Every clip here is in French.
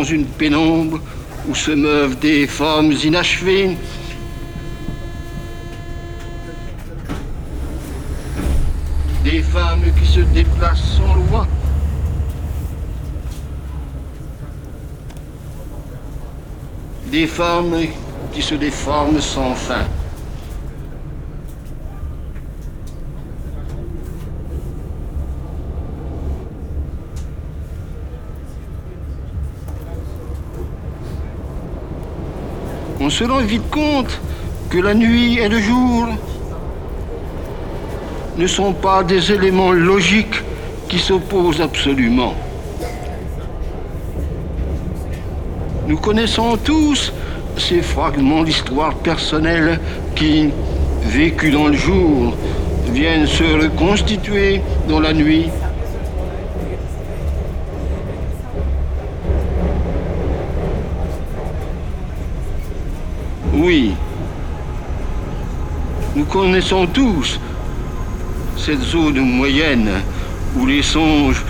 dans une pénombre où se meuvent des formes inachevées. Des femmes qui se déplacent sans loi. Des femmes qui se déforment sans fin. On se rend vite compte que la nuit et le jour ne sont pas des éléments logiques qui s'opposent absolument. Nous connaissons tous ces fragments d'histoire personnelle qui, vécus dans le jour, viennent se reconstituer dans la nuit Oui, nous connaissons tous cette zone moyenne où les songes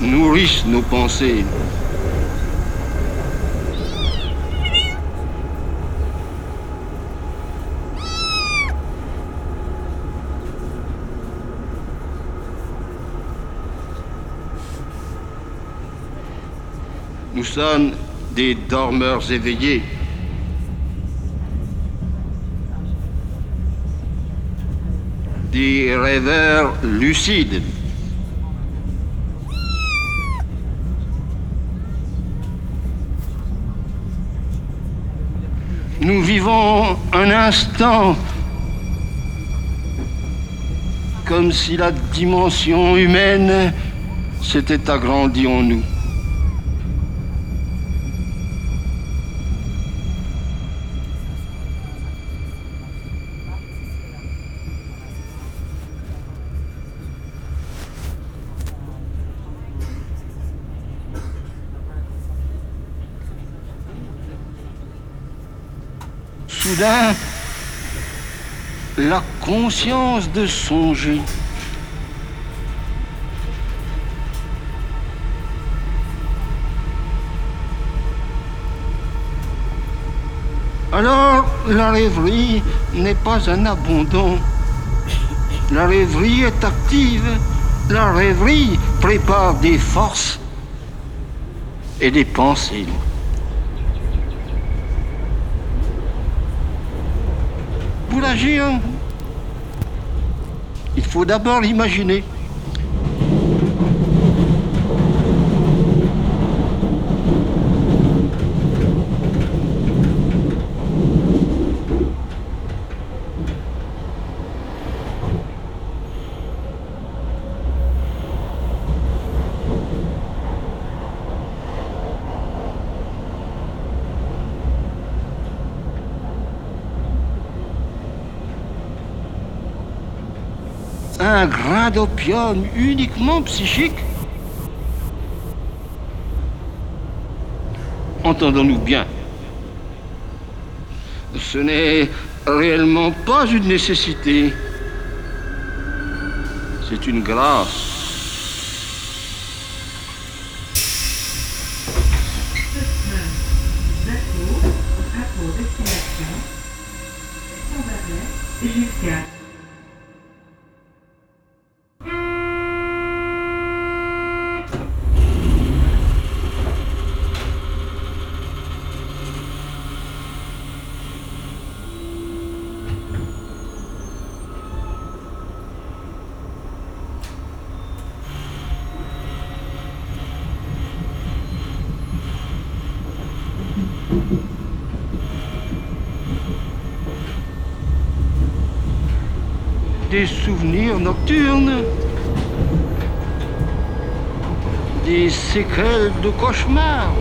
nourrissent nos pensées. Nous sommes des dormeurs éveillés. Des rêveurs lucides. Nous vivons un instant comme si la dimension humaine s'était agrandie en nous. La conscience de songer. Alors, la rêverie n'est pas un abandon. La rêverie est active. La rêverie prépare des forces et des pensées. L'agir, il faut d'abord l'imaginer. Grain d'opium uniquement psychique Entendons-nous bien. Ce n'est réellement pas une nécessité. C'est une grâce. Des souvenirs nocturnes, des séquelles de cauchemars.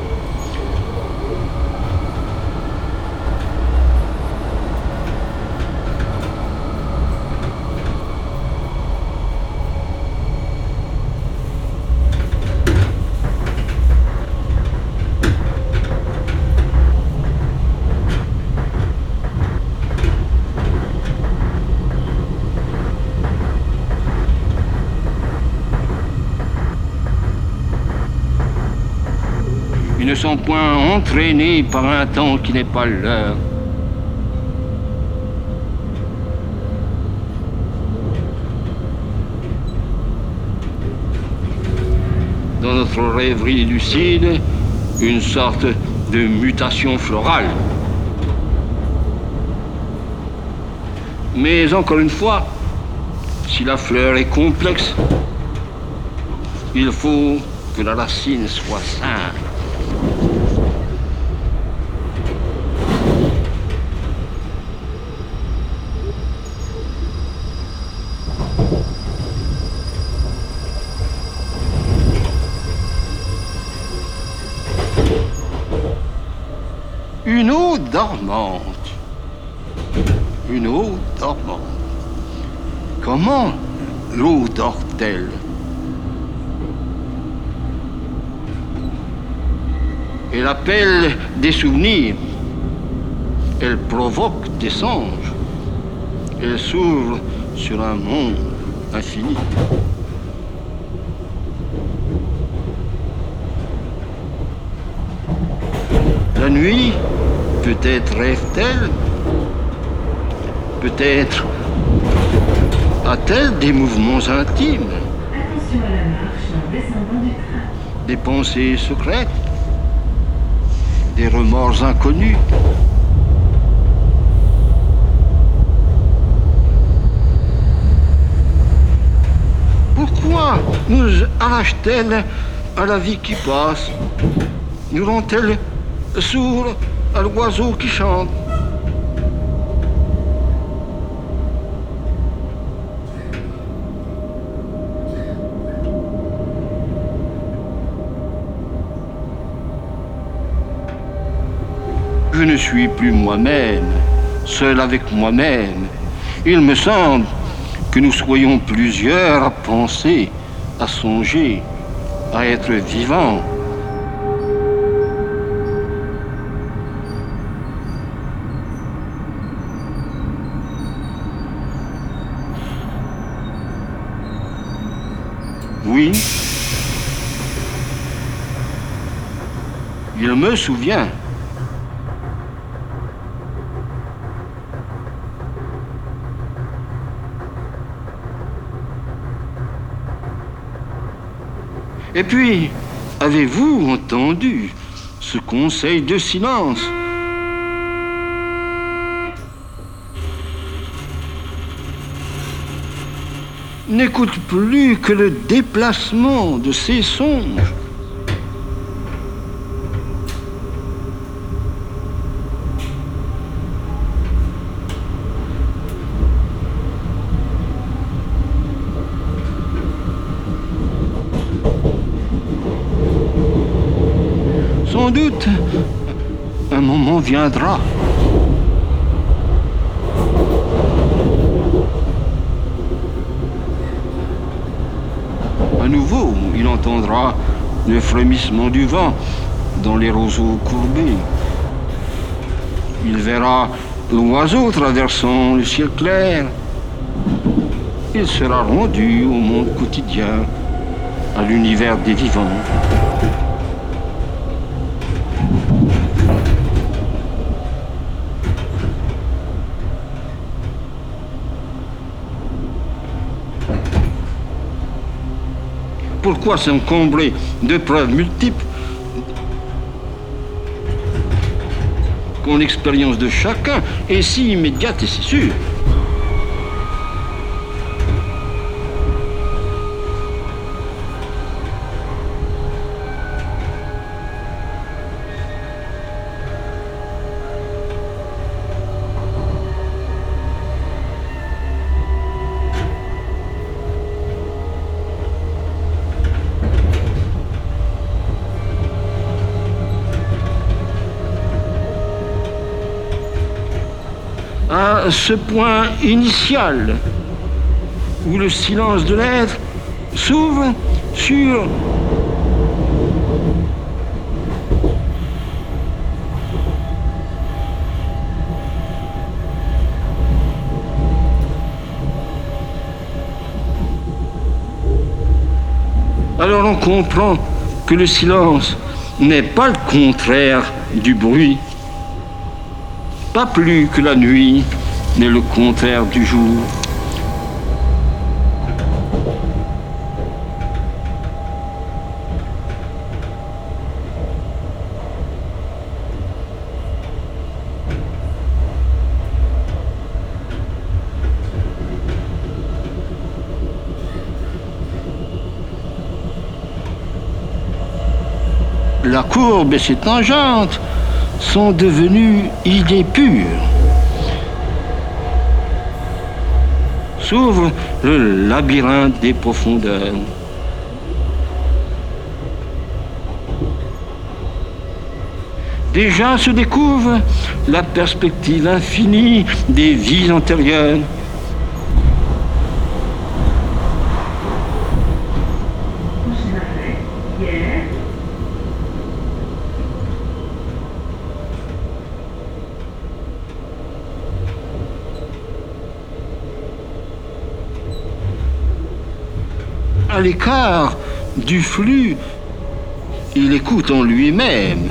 Point entraînés par un temps qui n'est pas leur. Dans notre rêverie lucide, une sorte de mutation florale. Mais encore une fois, si la fleur est complexe, il faut que la racine soit simple. Une eau dormante. Une eau dormante. Comment l'eau dort-elle? Elle appelle des souvenirs. Elle provoque des songes. Elle s'ouvre sur un monde infini. La nuit, peut-être rêve-t-elle, peut-être a-t-elle des mouvements intimes Attention à la marche en descendant du train. Des pensées secrètes Des remords inconnus Pourquoi nous arrache-t-elle à la vie qui passe Nous rend-elle sourds à l'oiseau qui chante Je ne suis plus moi-même, seul avec moi-même. Il me semble que nous soyons plusieurs à penser, à songer, à être vivants. Il me souvient. Et puis, avez-vous entendu ce conseil de silence? N'écoute plus que le déplacement de ses songes. Sans un moment viendra. À nouveau, il entendra le frémissement du vent dans les roseaux courbés. Il verra l'oiseau traversant le ciel clair. Il sera rendu au monde quotidien, à l'univers des vivants. Pourquoi s'encombrer de preuves multiples quand l'expérience de chacun est si immédiate et si sûre ce point initial où le silence de l'être s'ouvre sur Alors on comprend que le silence n'est pas le contraire du bruit, pas plus que la nuit n'est le contraire du jour. la courbe et ses tangentes sont devenues idées pures. S'ouvre le labyrinthe des profondeurs. Déjà se découvre la perspective infinie des vies antérieures. L'écart du flux, il écoute en lui-même.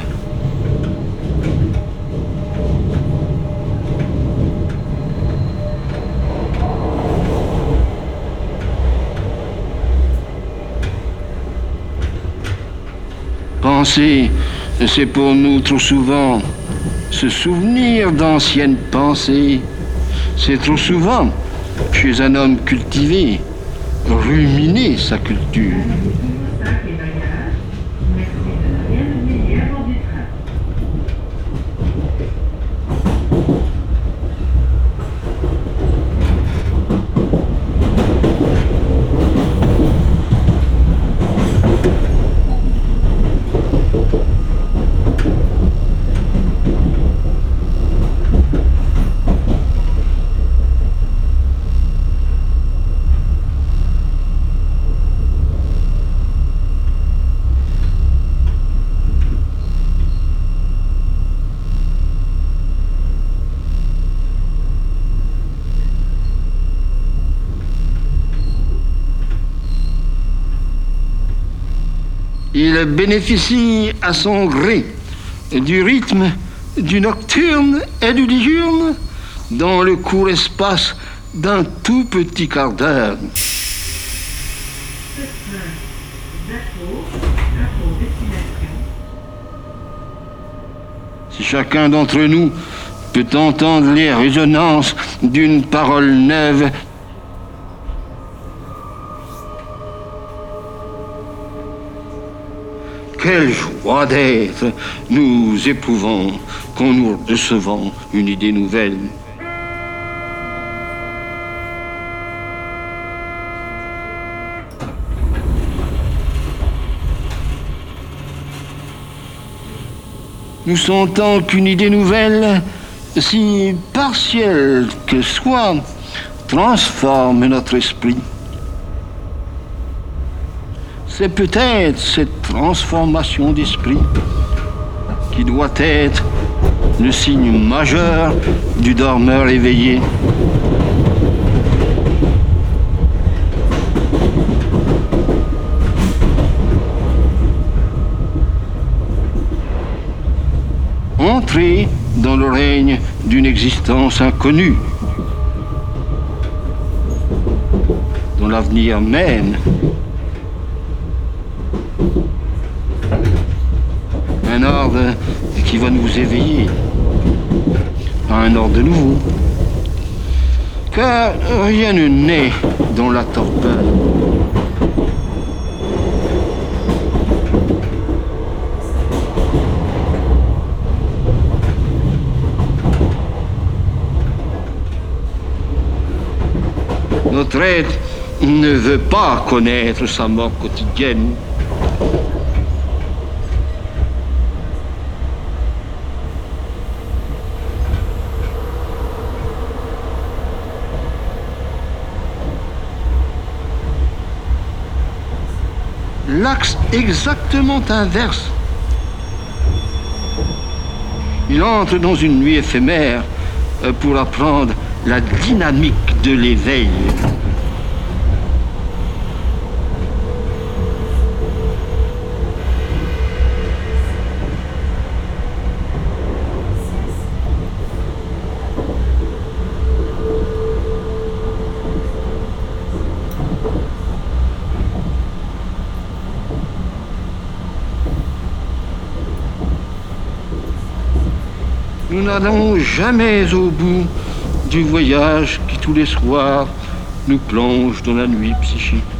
Penser, c'est pour nous trop souvent se souvenir d'anciennes pensées. C'est trop souvent, chez un homme cultivé, ruminer sa culture. Il bénéficie à son gré du rythme du nocturne et du diurne dans le court espace d'un tout petit quart d'heure. Si chacun d'entre nous peut entendre les résonances d'une parole neuve, quelle joie d'être nous éprouvons quand nous recevons une idée nouvelle. Nous sentons qu'une idée nouvelle, si partielle que soit, transforme notre esprit. C'est peut-être cette transformation d'esprit qui doit être le signe majeur du dormeur éveillé. Entrer dans le règne d'une existence inconnue, dont l'avenir mène. Ordre qui va nous éveiller à un ordre nouveau. Car rien ne naît dans la torpeur. Notre être ne veut pas connaître sa mort quotidienne. L'axe exactement inverse. Il entre dans une nuit éphémère euh, pour apprendre la dynamique de l'éveil. N'allons jamais au bout du voyage qui tous les soirs nous plonge dans la nuit psychique.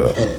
À